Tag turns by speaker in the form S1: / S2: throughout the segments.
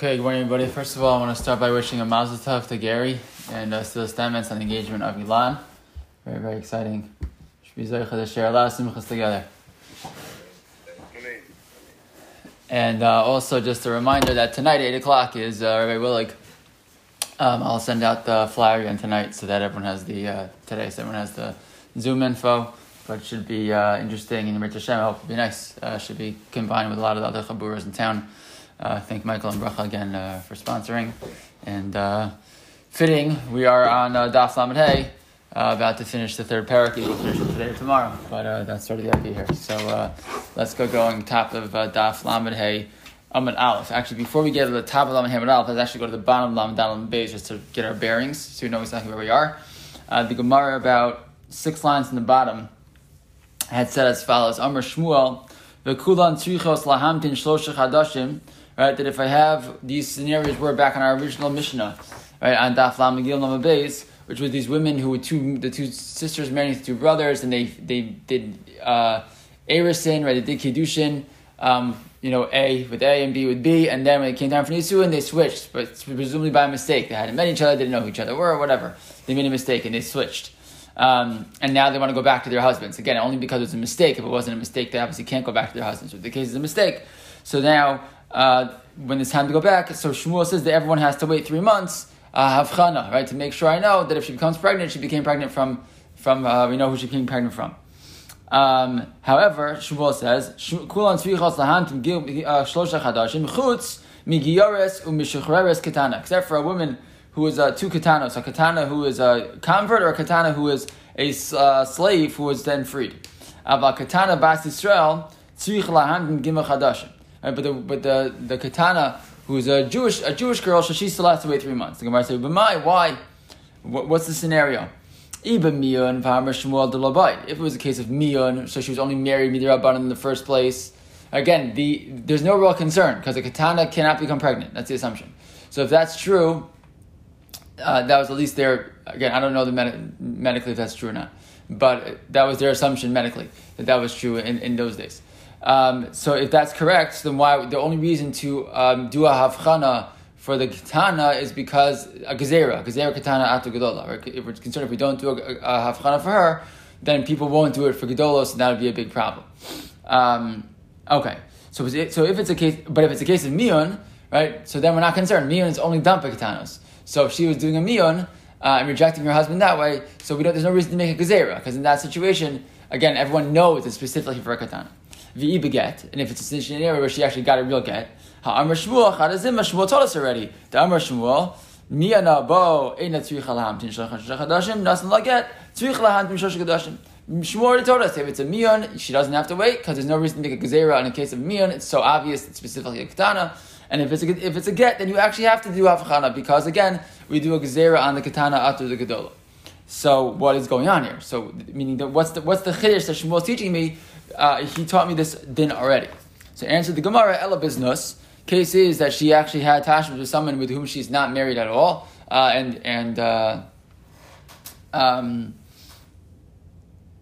S1: Okay, good morning, everybody. First of all, I want to start by wishing a mazel tov to Gary and uh, the stamens the engagement of Ilan. Very, very exciting. Should be to share a lot of simchas together. And uh, also, just a reminder that tonight, 8 o'clock, is uh, Rabbi Willig. Um, I'll send out the flyer again tonight so that everyone has the, uh, today, so everyone has the Zoom info. But it should be uh, interesting and Rich Hashem, I hope it'll be nice. Uh, should be combined with a lot of the other chaburas in town. Uh, thank Michael and Bracha again uh, for sponsoring. And uh, fitting, we are on uh, Daf Lamed Hey, uh, about to finish the third parak. We'll finish it today or tomorrow, but uh, that's sort of the idea here. So uh, let's go going top of Daf Lamed Hey, Amud Aleph. Actually, before we get to the top of Lamed Hey Aleph, let's actually go to the bottom of Lamed Dalam Beis just to get our bearings, so we know exactly where we are. The Gemara, about six lines in the bottom, had said as follows: Amr Shmuel, v'kulan tzrichos lahamtin shloshech hadashim right? That if I have these scenarios, we're back on our original Mishnah, right? On Daf Lam Lam Beis, which was these women who were two, the two sisters the two brothers, and they they did uh, Erisin, right? They did Kiddushin, um, you know, A with A and B with B, and then when it came time for Nisuin, they switched, but presumably by mistake. They hadn't met each other, didn't know who each other were, or whatever. They made a mistake and they switched. Um, and now they want to go back to their husbands. Again, only because it was a mistake. If it wasn't a mistake, they obviously can't go back to their husbands. But the case is a mistake. So now uh, when it's time to go back, so Shmuel says that everyone has to wait three months, uh, right, to make sure I know that if she becomes pregnant, she became pregnant from, from uh, we know who she became pregnant from. Um, however, Shmuel says, "Kulan uh, shlosha chadashim chutz migiyores umishuchreres katana." Except for a woman who is uh, two katanos, a katana who is a convert or a katana who is a uh, slave who was then freed. Katana bas Israel tzvich lahantim gimel chadashim. Right, but the but the the katana who's a Jewish a Jewish girl, so she still has to wait three months. The Gemara says, "But my why? What, what's the scenario?" If it was a case of miyun, so she was only married midirabban in the first place. Again, the there's no real concern because a katana cannot become pregnant. That's the assumption. So if that's true, uh, that was at least their again. I don't know the med- medically if that's true or not, but that was their assumption medically that that was true in, in those days. Um, so if that's correct, then why the only reason to um, do a havchana for the katana is because a gezerah, gezerah katana atu gedola. Right? If we're concerned if we don't do a, a havchana for her, then people won't do it for gedolos, so that would be a big problem. Um, okay, so so if it's a case, but if it's a case of miyun, right? So then we're not concerned. Miyun is only done for katanos. So if she was doing a miyun uh, and rejecting her husband that way, so we don't, there's no reason to make a gezerah because in that situation, again, everyone knows it's specifically for a katana v'i beget, and if it's a scenario where she actually got a real get, ha'amr Shmuel chadazim, Shmuel told us already. The Amr Shmuel, miyana bo eina tzrich lahamtin shalach chadashim, nasan laget, tzrich lahamtin shalach chadashim. Shmuel already told us if it's a mion, she doesn't have to wait because there's no reason to make a gezerah in a case of mion. It's so obvious. It's specifically a katana. And if it's a, if it's a get, then you actually have to do havchana because again, we do a gezerah on the katana after the gedolah. So what is going on here? So meaning that what's the what's the chiddush that Shmuel is teaching me? Uh, he taught me this din already. So answer the Gemara Ella business. Case is that she actually had tashmish with someone with whom she's not married at all, uh, and and uh, um,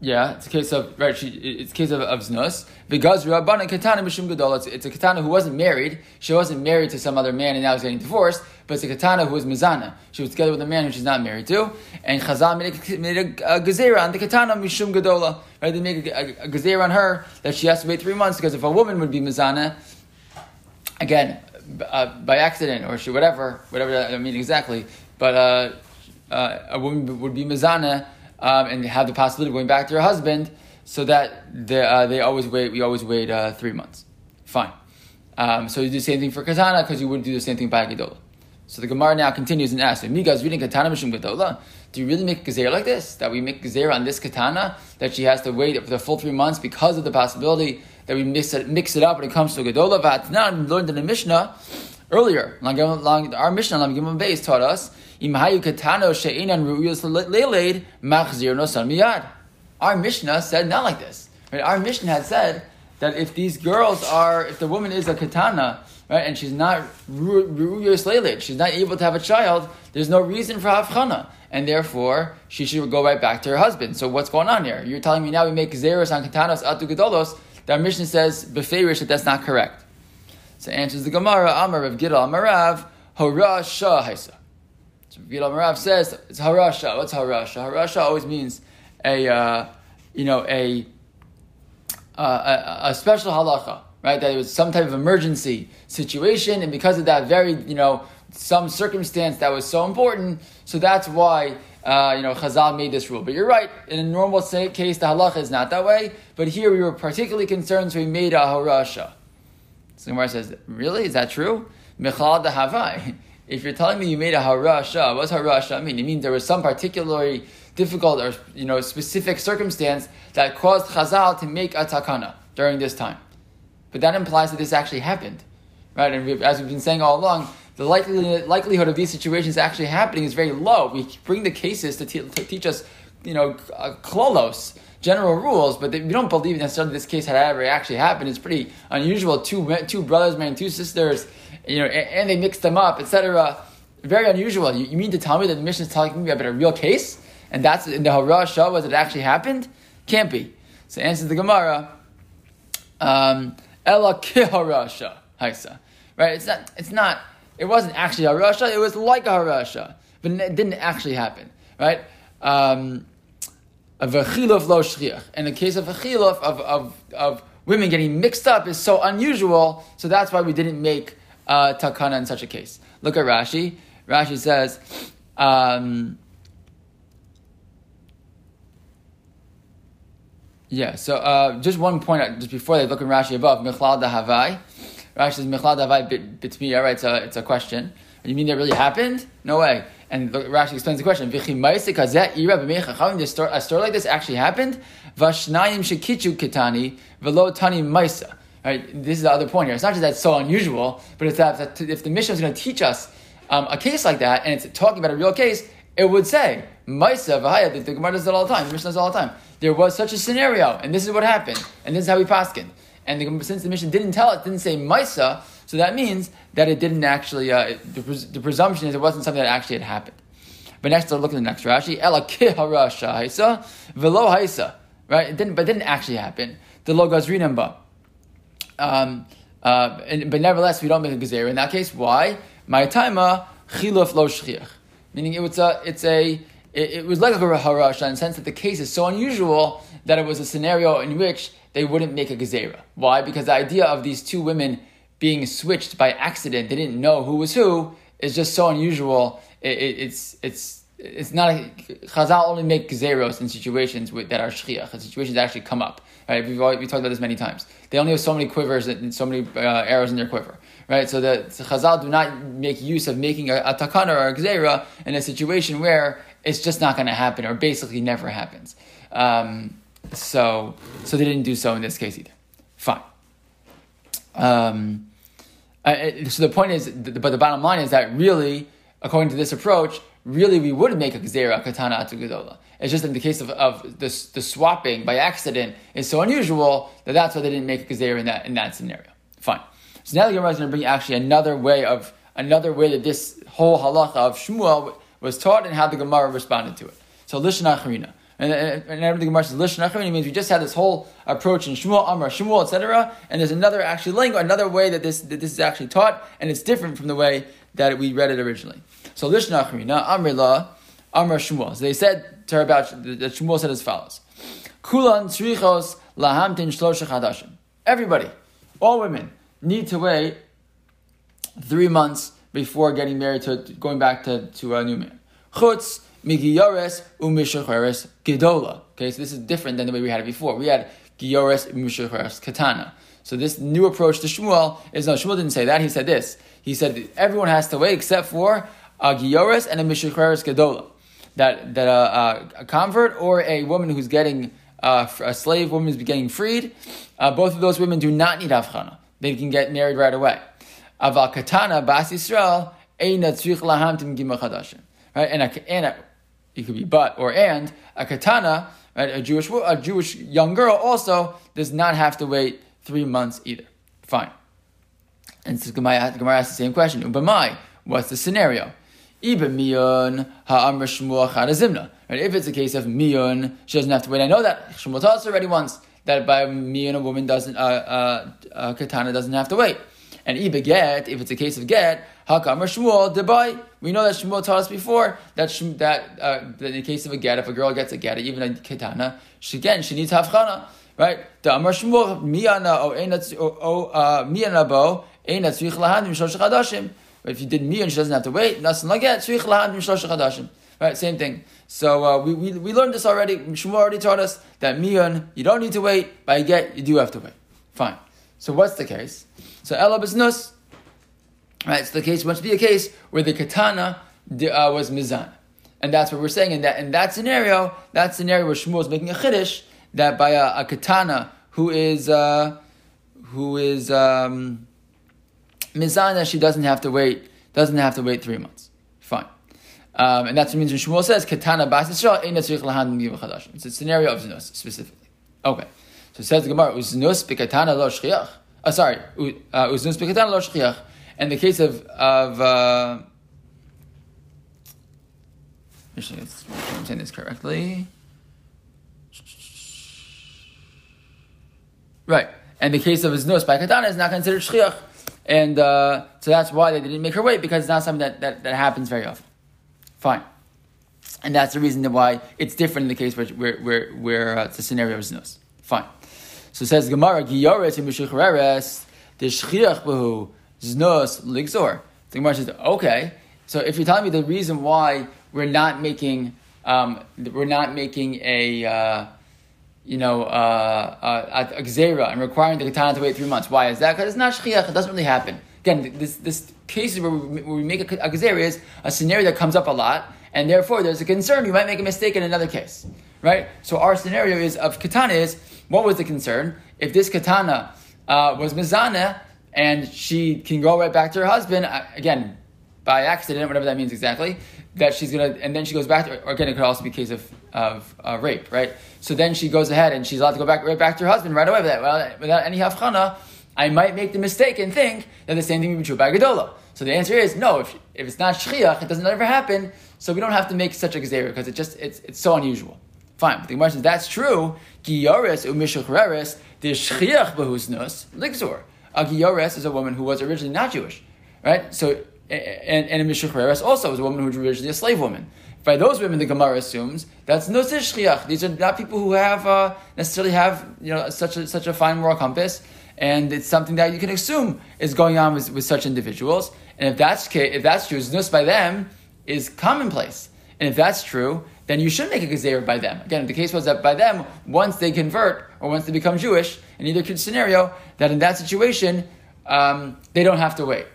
S1: yeah, it's a case of right. She, it's a case of, of znus. Because Rabbanan katana mishum gadol. It's, it's a katana who wasn't married. She wasn't married to some other man and now is getting divorced. But it's a katana who was mizana. She was together with a man who she's not married to. And Chazal made a, made a, a gezerah on the katana mishum gadola. Right? They make a, a, a gezerah on her that she has to wait three months because if a woman would be mizana, again uh, by accident or she whatever whatever I mean exactly, but uh, uh, a woman would be mizana um, and have the possibility of going back to her husband, so that they, uh, they always wait. We always wait uh, three months. Fine. Um, so you do the same thing for katana because you wouldn't do the same thing by gedola. So the Gemara now continues and asks, "Migas reading katana mishum gedola. Do you really make gezer like this? That we make gezer on this katana that she has to wait for the full three months because of the possibility that we mix it, mix it up when it comes to gedola? Vatnan learned in the Mishnah earlier. Our Mishnah, Lam Base, taught us our Mishnah said not like this. Right? Our Mishnah had said that if these girls are, if the woman is a katana, right, and she's not ru'uyos leilid, she's not able to have a child, there's no reason for havchana, and therefore she should go right back to her husband. So what's going on here? You're telling me now we make zeros on katanos atu gedolos. That our Mishnah says beferish that that's not correct. So answers the Gemara, Amar of Gidal Amarav, Harasha Haisa. So Gidal Amarav says it's Harasha. What's Harasha? Harasha always means a, uh, you know, a, uh, a, a special halacha, right? That it was some type of emergency situation, and because of that very, you know, some circumstance that was so important, so that's why uh, you know, Chazal made this rule. But you're right. In a normal case, the halacha is not that way. But here we were particularly concerned, so we made a harasha. So Gemara says, really? Is that true? Michal Havai. If you're telling me you made a harasha, what's harasha I mean? It means there was some particularly difficult or you know specific circumstance that caused Chazal to make a takana during this time. But that implies that this actually happened, right? And we, as we've been saying all along, the likelihood, likelihood of these situations actually happening is very low. We bring the cases to, te- to teach us, you know, uh, general rules, but we don't believe necessarily this case had ever actually happened. It's pretty unusual. Two two brothers marrying two sisters, you know, and, and they mixed them up, etc. Very unusual. You, you, mean to tell me that the Mishnah is telling me about a real case, and that's in the Harasha was it actually happened? Can't be. So answers the Gemara. Um, Ella kiharasha haisa. Right? It's not. It's not it wasn't actually a Rasha, it was like a Rasha, but it didn't actually happen, right? Um, a vechiluf lo shriach. In the case of a chiluf, of, of, of women getting mixed up is so unusual, so that's why we didn't make uh, takana in such a case. Look at Rashi. Rashi says, um, yeah, so uh, just one point, just before they look in Rashi above, Michlal Havai. Rashi says, Mechlad Avai Bitmiya, right? It's a, it's a question. You mean that really happened? No way. And Rashi explains the question. A story, like this actually happened. Kitani. Right. This is the other point here. It's not just that it's so unusual, but it's that, if the Mishnah is going to teach us um, a case like that, and it's talking about a real case, it would say maisa v'haya. The Gemara does it all the time. The Mishnah does it all the time. There was such a scenario, and this is what happened, and this is how we paskin and the, since the Mishnah didn't tell it, didn't say Maisa, so that means that it didn't actually, uh, it, the, the, presumption is it wasn't something that actually had happened. But next, look at the next Rashi. Velo haisa. Right? It didn't, but it didn't actually happen. The logos rinamba. Um, uh, and, but nevertheless, we don't make a gezerah in that case. Why? My taima chiluf lo shchiach. Meaning it was a, it's a, it, it was like a harasha in the sense that the case is so unusual that it was a scenario in which they wouldn't make a gezerah. Why? Because the idea of these two women being switched by accident, they didn't know who was who, is just so unusual. It, it, it's it's it's not a, Chazal only make gezeros in situations with, that are shchiach, situations that actually come up. Right? We've always, we talked about this many times. They only have so many quivers and so many uh, arrows in their quiver. Right? So the so Chazal do not make use of making a, a takana or a gezerah in a situation where it's just not going to happen or basically never happens. Um, so, so they didn't do so in this case either. Fine. Um, so the point is, but the bottom line is that really, according to this approach, really we would make a gzera katana atu It's just in the case of, of the, the swapping by accident is so unusual that that's why they didn't make a gzera in that in that scenario. Fine. So now the Gemara is going to bring actually another way of another way that this whole halacha of Shmuel was taught and how the Gemara responded to it. So Lishna Charina. And, and, and everything Gemara says lishon achrim means we just had this whole approach in Shmuel, Amar, Shmuel, etc. And there's another actually language, another way that this that this is actually taught, and it's different from the way that we read it originally. So lishon achrina, Amrila, Amar Shmuel. So they said to her about that Shmuel said as follows: Kulan tzrichos lahamtin shlosha chadashim. Everybody, all women, need to wait three months before getting married to going back to, to a new man. Chutz Migiyores umishacheres gedola. Okay, so this is different than the way we had it before. We had giyores umishacheres katana. So this new approach to Shmuel is no. Shmuel didn't say that. He said this. He said everyone has to wait except for a giyores and a mishacheres gedola. That that uh, a convert or a woman who's getting uh, a slave woman who's getting freed. Uh, both of those women do not need avchana. They can get married right away. Aval katana bas Yisrael. Right, and a, and a, it could be but or and a katana, right, a Jewish a Jewish young girl also does not have to wait three months either. Fine. And so Gemara, Gemara asks the same question. Ubamai, what's the scenario? Right, if it's a case of miyun, she doesn't have to wait. I know that Shmuel taught us already once that by miyun a woman doesn't, uh, uh, uh, katana doesn't have to wait. And ibe get, if it's a case of get, hakam Shmuel debai. We know that Shmuel taught us before that that, uh, that in the case of a get, if a girl gets a get, even a ketana, she again she needs havchana, right? The amar Shmuel miyana o o miyana bo ena tzrich lahadim shlosh chadashim. If you did miyana, she doesn't have to wait. Nothing like that. Tzrich lahadim shlosh chadashim. Right, same thing. So uh, we, we, we learned this already. Shmuel already taught us that miyun, you don't need to wait. By get, you do have to wait. Fine. So what's the case? So elab is nus. Right, so the case must be a case where the katana uh, was mizan. And that's what we're saying. In that, in that scenario, that scenario where Shmuel is making a chiddush, that by a, a katana who is, uh, who is um, mizana, she doesn't have to wait, doesn't have to wait three months. Fine. Um, and that's what means when Shmuel says, Katana Bas Yisrael. It's a scenario of Znus, specifically. Okay. So it says the Gemara, Uznus B'Katana Lo Shchiach. Uh, sorry, uh, Uznus B'Katana Lo Shchiach. In the case of, of uh, I'm saying this correctly. Right. And the case of Uznus by Katana is not considered Shchiach. And uh, so that's why they didn't make her wait, because it's not something that, that, that happens very often. Fine. And that's the reason why it's different in the case where, where, where, where uh, scenario of znos. Fine. So it says Gemara, Giyoret Mishuchreres, the Shchiach Znos Ligzor. The Gemara says, okay, so if you're telling me the reason why we're not making, um, we're not making a, uh, you know, uh, a, a, a and requiring the katana to wait three months. Why is that? Because it's not shchiach. It doesn't really happen. Again, this, this cases where we, where we make a, a gazera is a scenario that comes up a lot, and therefore there's a concern you might make a mistake in another case, right? So our scenario is of katana is what was the concern? If this katana uh, was mizana and she can go right back to her husband uh, again by accident, whatever that means exactly, that she's gonna, and then she goes back to, or again, it could also be a case of, of uh, rape, right? So then she goes ahead and she's allowed to go back right back to her husband right away without, without any hafchana I might make the mistake and think that the same thing would be true by Gedola. So the answer is no. If, if it's not shchiach, it doesn't ever happen. So we don't have to make such a gzeira because it just it's, it's so unusual. Fine. But the Gemara says that's true. Giyares umishuchreres the shchiach behusnus ligzor. A is a woman who was originally not Jewish, right? So and, and a mishuchreres also is a woman who was originally a slave woman. By those women, the Gemara assumes that's no shchiach. These are not people who have uh, necessarily have you know such a, such a fine moral compass and it's something that you can assume is going on with, with such individuals. And if that's if that's true, znus by them is commonplace. And if that's true, then you should make a gezer by them. Again, the case was that by them, once they convert or once they become Jewish, in either scenario, that in that situation, um, they don't have to wait.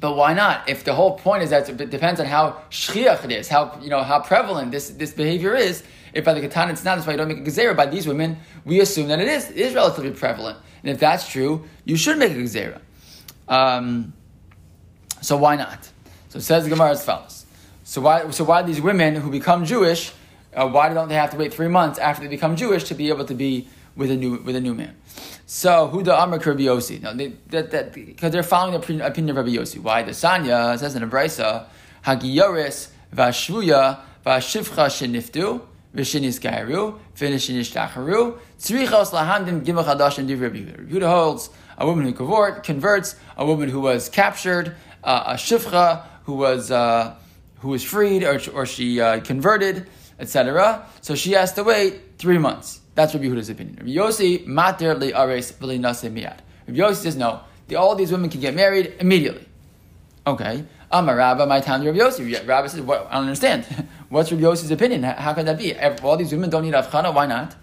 S1: But why not? If the whole point is that it depends on how shchiach it is, how you know how prevalent this, this behavior is. If by the katana it's not, that's why you don't make a gezerah. By these women, we assume that it is, it is relatively prevalent. And if that's true, you should make a gezerah. Um, so why not? So it says the Gemara as follows. So why, so why these women who become Jewish, uh, why don't they have to wait three months after they become Jewish to be able to be with a new, with a new man? So who the Amr Rabbi Yossi? No, they, that, that, because they're following the opinion of Rabbi Yossi. Why? The Sanya says in a brisa, Hagiyoris vashvuya vashivcha sheniftu v'shinis gairu v'nishinis tacharu tzrichos lahamdim gimel chadash and Rabbi Yehuda holds a woman who convert, converts, a woman who was captured, uh, a shivcha who was uh, who was freed or, or she uh, converted, etc. So she has to wait three months. That's Rabbi Yehuda's opinion. Rabbi Yossi mater li ares v'linase miyad. Rabbi Yossi says no. The, all these women can get married immediately. Okay. Amar Rabba, my time Rabbi Yossi. Rabbi says, well, I don't understand. What's Rabbi Yossi's opinion? How can that be? All these women don't need avchana. Why not?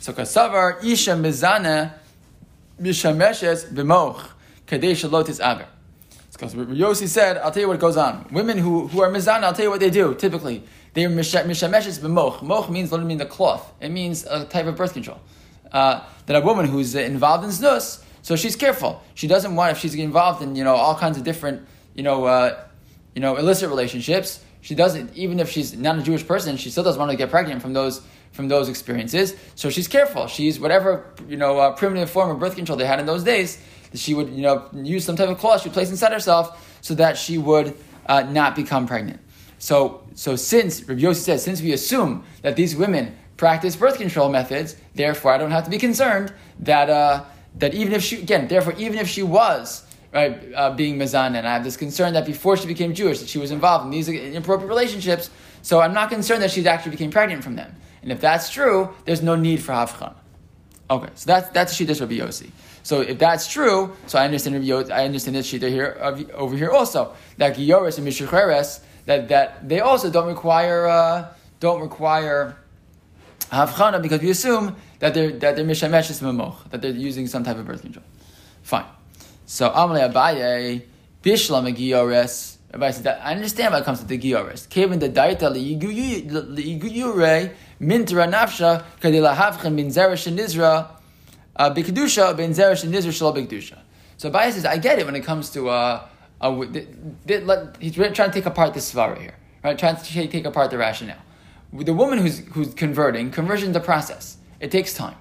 S1: So kasavar isha mizana mishameshes b'moch kadei shalotis aver. Because Yossi said, I'll tell you what goes on. Women who, who are mizana, I'll tell you what they do. Typically, they are mishameshes b'moch. Moch means doesn't mean the cloth. It means a type of birth control. Uh, that a woman who's involved in znus, so she's careful. She doesn't want if she's involved in you know all kinds of different you know uh, you know illicit relationships. She doesn't even if she's not a Jewish person, she still doesn't want to get pregnant from those from those experiences. So she's careful. She's whatever you know uh, primitive form of birth control they had in those days. She would you know use some type of cloth she would place inside herself so that she would uh, not become pregnant. So so since Rabbi Yossi says since we assume that these women practice birth control methods, therefore I don't have to be concerned that uh, that even if she again therefore even if she was right, uh, being Mizan, and I have this concern that before she became Jewish, that she was involved in these inappropriate relationships, so I'm not concerned that she actually became pregnant from them. And if that's true, there's no need for Havchan. Okay, so that's that's Shita Rabbi Yossi. So if that's true, so I understand Rabbi I understand this Shita here over here also that Gioris and Mishucheres that that they also don't require uh, don't require Havchana because we assume that they're that they're Mishameshes Mamoch that they're using some type of birth control. Fine. So Amalei Abaye Bishlam Gioris. Said that I understand when it comes to the Gioris. Kevin the Daita Liiguyure Mintra Nafsha Kadila Havchan Min Nizra uh, Bikdusha Ben Zeresh and Nizra Shalom Bikdusha. So Abaye says I get it when it comes to uh, uh, he's trying to take apart the svara here, right? Trying to take apart the rationale. With The woman who's who's converting, conversion is a process. It takes time,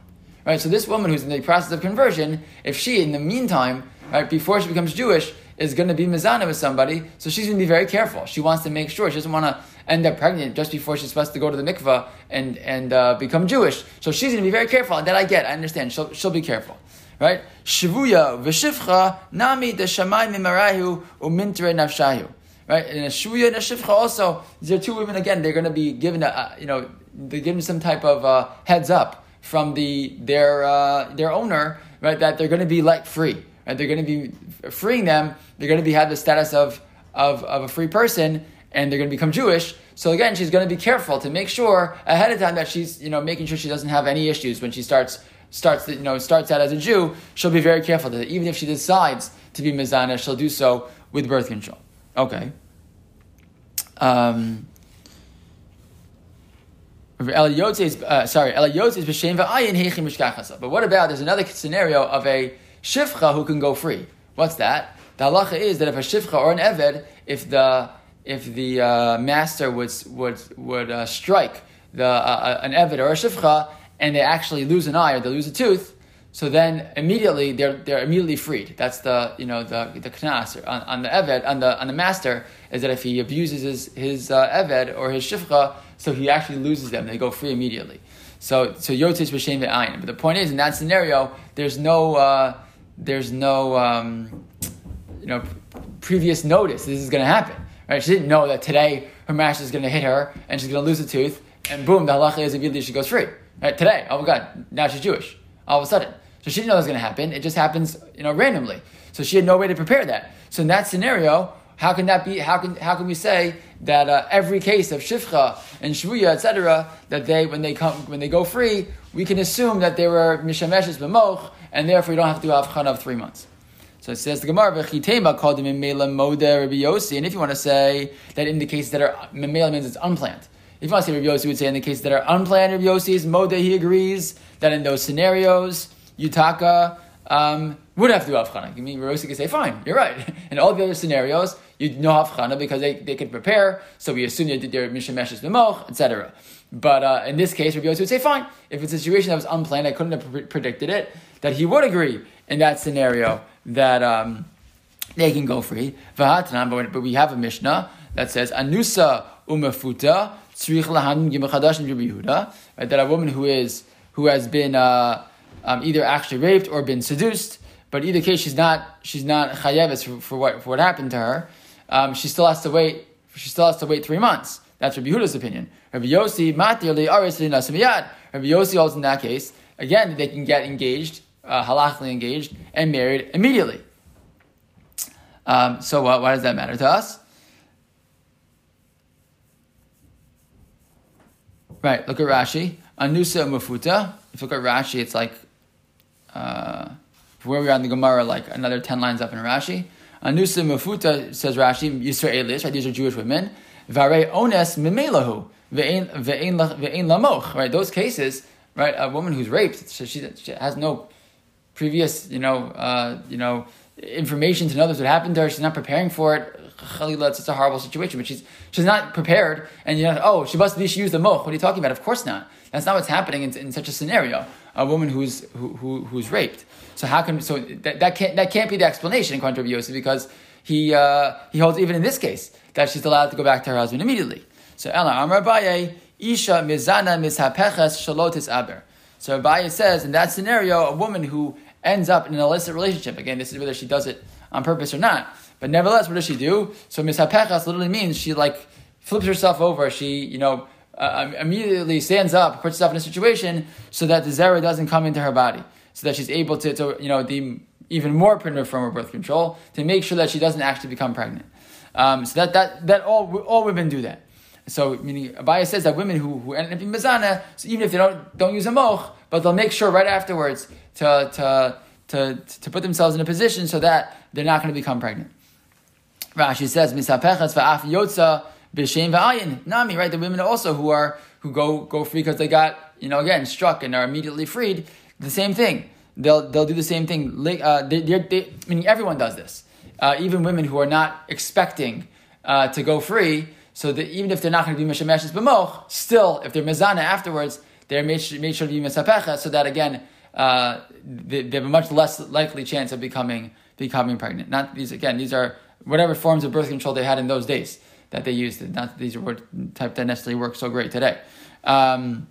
S1: right? So this woman who's in the process of conversion, if she in the meantime right, before she becomes Jewish, is going to be mizana with somebody, so she's going to be very careful. She wants to make sure she doesn't want to end up pregnant just before she's supposed to go to the mikvah and and uh, become Jewish. So she's going to be very careful. And that I get, I understand. She'll she'll be careful, right? Shivuya v'shivcha nami de shamay mimarahu umintre nafshahu. Right, and a shuya and a shivcha also. These are two women again. They're going to be given a, you know they're given some type of uh, heads up from the their uh, their owner, right? That they're going to be let free Right? They're going to be freeing them. They're going to be have the status of, of, of a free person, and they're going to become Jewish. So again, she's going to be careful to make sure ahead of time that she's you know making sure she doesn't have any issues when she starts starts you know starts out as a Jew. She'll be very careful that even if she decides to be mizana, she'll do so with birth control. Okay. Um, uh, sorry, But what about there's another scenario of a shifcha who can go free. What's that? The halacha is that if a shifcha or an eved, if the if the uh, master would would would uh, strike the uh, uh, an eved or a shifcha and they actually lose an eye or they lose a tooth, so then immediately they're they're immediately freed. That's the you know the the knas on, on the eved on the on the master is that if he abuses his his uh, or his shifcha, so he actually loses them. They go free immediately. So so yotzis b'shem ve'ayin. But the point is, in that scenario, there's no uh, there's no um, you know previous notice this is going to happen. Right? She didn't know that today her mash is going to hit her and she's going to lose a tooth, and boom, the halacha is immediately she goes free. Right? Today, oh my God, now she's Jewish. All of a sudden, so she didn't know that was going to happen. It just happens, you know, randomly. So she had no way to prepare that. So in that scenario, how can that be? How can how can we say that uh, every case of shifcha and shvuya, etc., that they when they come when they go free, we can assume that they were mishameshes b'moch, and therefore you don't have to do avchan of three months. So it says the Gemara called him mimela moda Rabbi Yossi, and if you want to say that in the cases that are mimela means it's unplanned. If you want to say Rabbi Yossi would say in the cases that are unplanned, Rabbi Yossi's moda he agrees that in those scenarios Yutaka um, would have to do avchana. I mean, Rosi could say, fine, you're right. In all the other scenarios, you know avchana because they, they can prepare, so we assume that they're mishameshes b'moch, etc. But uh, in this case, Rabbi Yossi would say, fine, if it's a situation that was unplanned, I couldn't have pre- predicted it, that he would agree in that scenario that um, they can go free. But we have a Mishnah that says, anusa umafuta tzrich gimachadash and that a woman who is who has been uh, um, either actually raped or been seduced. But either case, she's not she's not chayeves for, for, what for what happened to her. Um, she still has to wait. She still has to wait three months. That's Rabbi Yehuda's opinion. Rabbi Yossi matir aris Rabbi Yossi holds in that case again they can get engaged, uh, halachically engaged, and married immediately. Um, so what? Why does that matter to us? Right. Look at Rashi. Anusa mufuta. If you look at Rashi, it's like uh, where we are in the Gemara, like another 10 lines up in Rashi. Anusa Mafuta says Rashi, Yisra Elish, right? These are Jewish women. Vare Ones Mimelahu, Ve'en Lamoch, right? Those cases, right? A woman who's raped, she, she has no previous, you know, uh, you know, information to know this would happen to her. She's not preparing for it. Chalila, it's a horrible situation, but she's she's not prepared. And you know, oh, she must be she used the moch. What are you talking about? Of course not. That's not what's happening in, in such a scenario. A woman who's who, who, who's raped. So how can so that, that can't that can't be the explanation according to Yosef because he uh, he holds even in this case that she's allowed to go back to her husband immediately. So Ella Amar Abaye Isha Mizana Mishapeches Shalotis Aber. So Abaye says in that scenario, a woman who ends up in an illicit relationship. Again, this is whether she does it on purpose or not. But nevertheless, what does she do? So misapechas literally means she like flips herself over. She, you know, uh, immediately stands up, puts herself in a situation so that the zera doesn't come into her body, so that she's able to, to you know, be even more primitive from her birth control to make sure that she doesn't actually become pregnant. Um, so that that that all all women do that. So meaning Abaye says that women who, who end up in mizana, so even if they don't don't use a moch, but they'll make sure right afterwards to to to, to put themselves in a position so that they're not going to become pregnant. Rashi says misapechas va'af yotza b'shem va'ayin nami. Right, the women also who are who go go free because they got you know again struck and are immediately freed. The same thing. They'll they'll do the same thing. Uh, they, they, meaning everyone does this. Uh, even women who are not expecting uh, to go free. So that even if they're not going to be mishameshes b'moch, still if they're mezana afterwards, they're made, made sure to be misapecha, so that again uh, they, have a much less likely chance of becoming becoming pregnant. Not these again; these are whatever forms of birth control they had in those days that they used. Not these are type that necessarily work so great today. Um,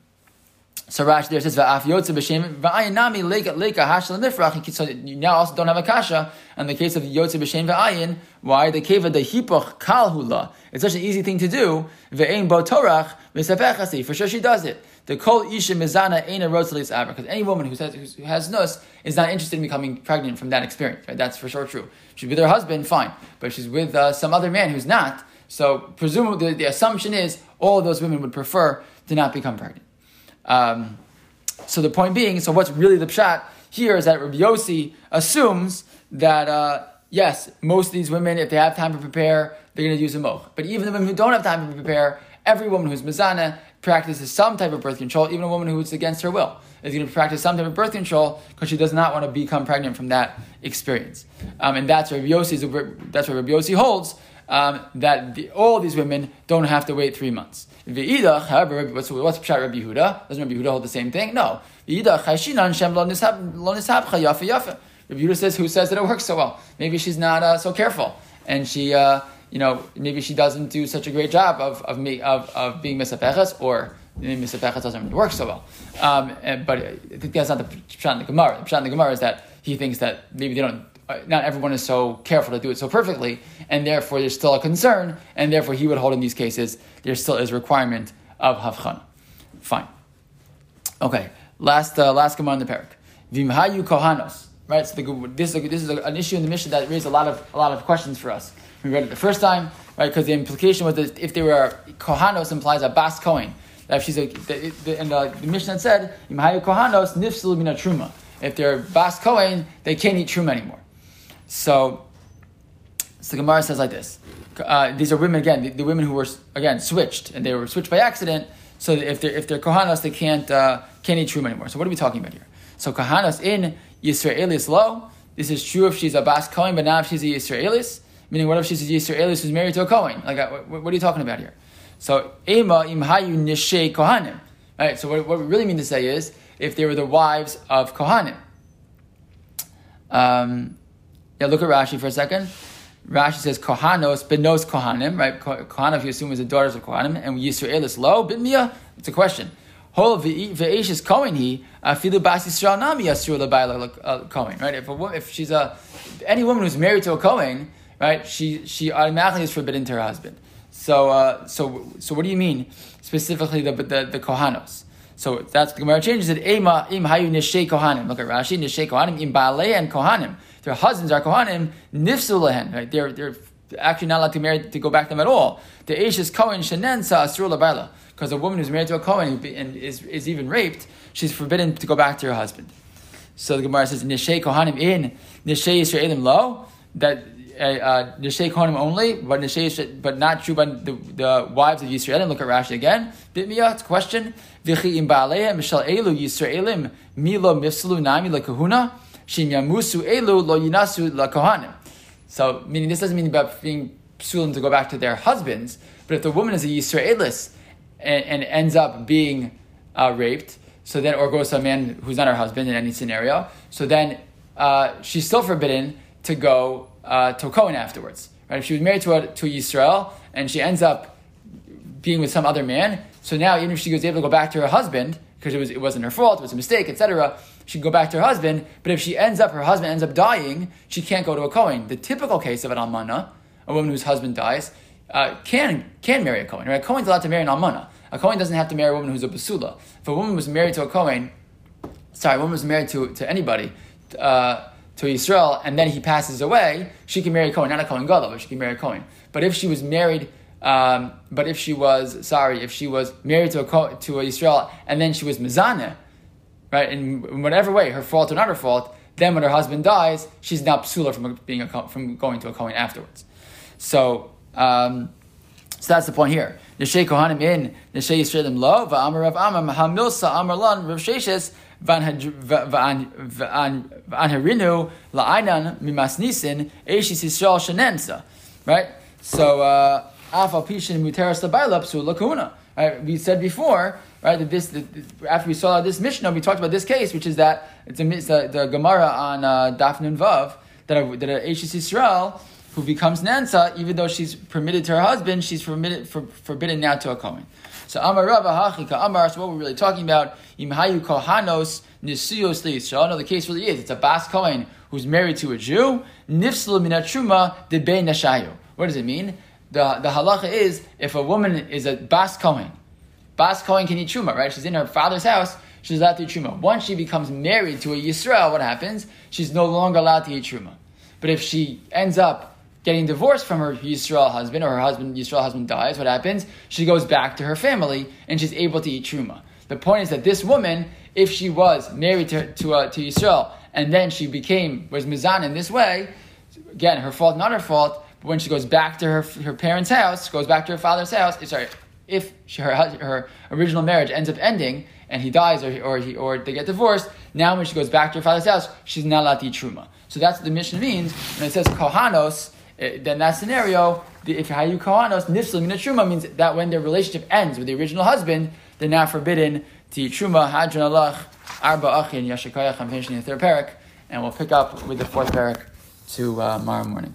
S1: so Rashi there says va'af yotze b'shem va'ayin leka leka hashel nifrach. So you now also don't have a kasha in the case of yotze b'shem va'ayin. Why the keva the hipoch kalhula? It's such an easy thing to do. Ve'ein bo torach v'safechasi. For sure she does it. The kol isha mizana ain't a rotzalis aber because any woman who says who has nus is not interested in becoming pregnant from that experience. Right? That's for sure true. She's with her husband, fine, but she's with uh, some other man who's not. So presumably the, the assumption is all those women would prefer to not become pregnant. Um, so the point being, so what's really the pshat here is that Rabbi Yossi assumes that uh, yes, most of these women, if they have time to prepare, they're going to use a moch. But even the women who don't have time to prepare, every woman who's mizana practices some type of birth control. Even a woman who's against her will is going to practice some type of birth control because she does not want to become pregnant from that experience. Um, and that's Rabbi Yossi, that's where Rabbi Yossi holds um, that the, all these women don't have to wait three months. V'idach, however, what's, what's Pshat Rabbi Yehuda? Doesn't Rabbi Yehuda hold the same thing? No. V'idach, chayshinan shem lo nishabcha yafa yafa. Rabbi Yehuda says, who says that it works so well? Maybe she's not uh, so careful. And she, uh, you know, maybe she doesn't do such a great job of, of, me, of, of being misapeches, or maybe misapeches doesn't work so well. Um, and, but I think that's not the Pshat in the Gemara. The Pshat in the Gemara is that he thinks that maybe they don't not everyone is so careful to do it so perfectly, and therefore there's still a concern, and therefore he would hold in these cases there still is requirement of havchan. Fine. Okay. Last uh, last Gemara in the parak. Vimhayu kohanos. Right. So the, this is this is an issue in the Mishnah that raised a lot of a lot of questions for us. We read it the first time, right? Because the implication was that if they were kohanos implies a bas kohen. That if she's a, the, the, and the, the Mishnah said, "Imhayu kohanos nifsul mina truma." If they're bas kohen, they can't eat truma anymore. So, so the Gemara says like this. Uh, these are women again, the, the, women who were again switched, and they were switched by accident. So if they're if they're kohanos, they can't uh, can't eat truma anymore. So what are we talking about here? So kohanos in Yisraelis lo. This is true if she's a bas kohen, but not if she's a Yisraelis. Meaning, what if she's a Yisraelis who's married to a kohen? Like, uh, what, what, are you talking about here? So ema imhayu nishe kohanim. Right. So what, what we really mean to say is if they were the wives of kohanim. Um, yeah, look at Rashi for a second. Rashi says Kohanos benos Kohanim, right? Kohanim, you assume, is the daughters of Kohanim, and Yisraelis lo bitmia. It's a question. Hol ve'eshes Kohen he afilu bas Yisrael nami yasur lebayla uh, Kohen, right? If a, if she's a any woman who's married to a Kohen, right? She she automatically is forbidden to her husband. So uh, so so what do you mean specifically the the, the Kohanos? So that's the Gemara changes it. Ema im hayu nishei kohanim. Look at Rashi. Nishei kohanim im baalei and kohanim their husbands are kohanim, nifsu lehen, right? They're, they're actually not allowed to marry to go back to them at all. The aish is kohen shenen sa asur because a woman who's married to a kohen and is, is even raped, she's forbidden to go back to her husband. So the Gemara says nishei kohanim in nishei yisraelim lo that uh, uh kohanim only, but nishei but not true by the, the wives of Yisraelim. Look at Rashi again. Bitmiya, it's a question. V'chi im ba'aleim mishal elu Yisraelim milo mifselu nami lekahuna. Elu lo yinasu. So, meaning this doesn't mean about being psulim to go back to their husbands, but if the woman is a Yisraelis and, and ends up being uh, raped, so then, or goes to a man who's not her husband in any scenario, so then uh, she's still forbidden to go uh, to Cohen afterwards. Right? If she was married to a, to Yisrael and she ends up being with some other man, so now even if she was able to go back to her husband, because it, was, it wasn't her fault, it was a mistake, etc., she can go back to her husband. But if she ends up, her husband ends up dying, she can't go to a Kohen. The typical case of an almana, a woman whose husband dies, uh, can can marry a Kohen. Right? A Kohen's allowed to marry an almana. A Kohen doesn't have to marry a woman who's a basula. If a woman was married to a Kohen, sorry, a woman was married to, to anybody, uh, to Israel, and then he passes away, she can marry a Kohen, not a Kohen Gadol, but she can marry a Kohen. But if she was married, um, but if she was, sorry, if she was married to a, to a Israel, and then she was Mizaneh, right, in whatever way, her fault or not her fault, then when her husband dies, she's now psula from being a, from going to a Kohen afterwards. So, um, so that's the point here. Neshe Kohanim in Neshe Yisraelim lo va'amar Rav Amam hamilsa amar lan Rav Sheshes v'anherinu la'ainan mimasnisin eishis Yisrael shenensa. Right. So afal pishin muteras labailap su lakuna. We said before. Right, that this the, after we saw this Mishnah, we talked about this case, which is that it's, a, it's a, the Gemara on uh, Daf Nun Vav that a, that a Eishis Yisrael who becomes Nansa, even though she's permitted to her husband, she's permitted, for, forbidden now to a Kohen. So Amar Rabba Hachika Amar, so what we're really talking about, Imhayu Kohanos Nisuyos Yisrael. No, the case really is, it's a Bas Kohen who's married to a Jew, Nifslu Minatruma Debe Nashayu. What does it mean? The, the halacha is, if a woman is a Bas Kohen, Bas Kohen can eat Truma, right? She's in her father's house, she's allowed to eat Truma. Once she becomes married to a Yisrael, what happens? She's no longer allowed to eat Truma. But if she ends up getting divorced from her Yisrael husband, or her husband Yisrael husband dies, what happens? She goes back to her family and she's able to eat truma. The point is that this woman, if she was married to to, uh, to Yisrael and then she became was mizan in this way, again her fault, not her fault. But when she goes back to her her parents' house, goes back to her father's house. Sorry, if her her original marriage ends up ending and he dies or or he, or they get divorced, now when she goes back to her father's house, she's not allowed to eat truma. So that's what the Mishnah means when it says kohanos uh, then that scenario, if Hayu Kohanos, Nifslim in Truma means that when their relationship ends with the original husband, they're now forbidden to eat Truma, Hadran Allah, Arba Achin, Yashakayach. I'm finishing the third parak, and we'll pick up with the fourth parak to uh, tomorrow morning.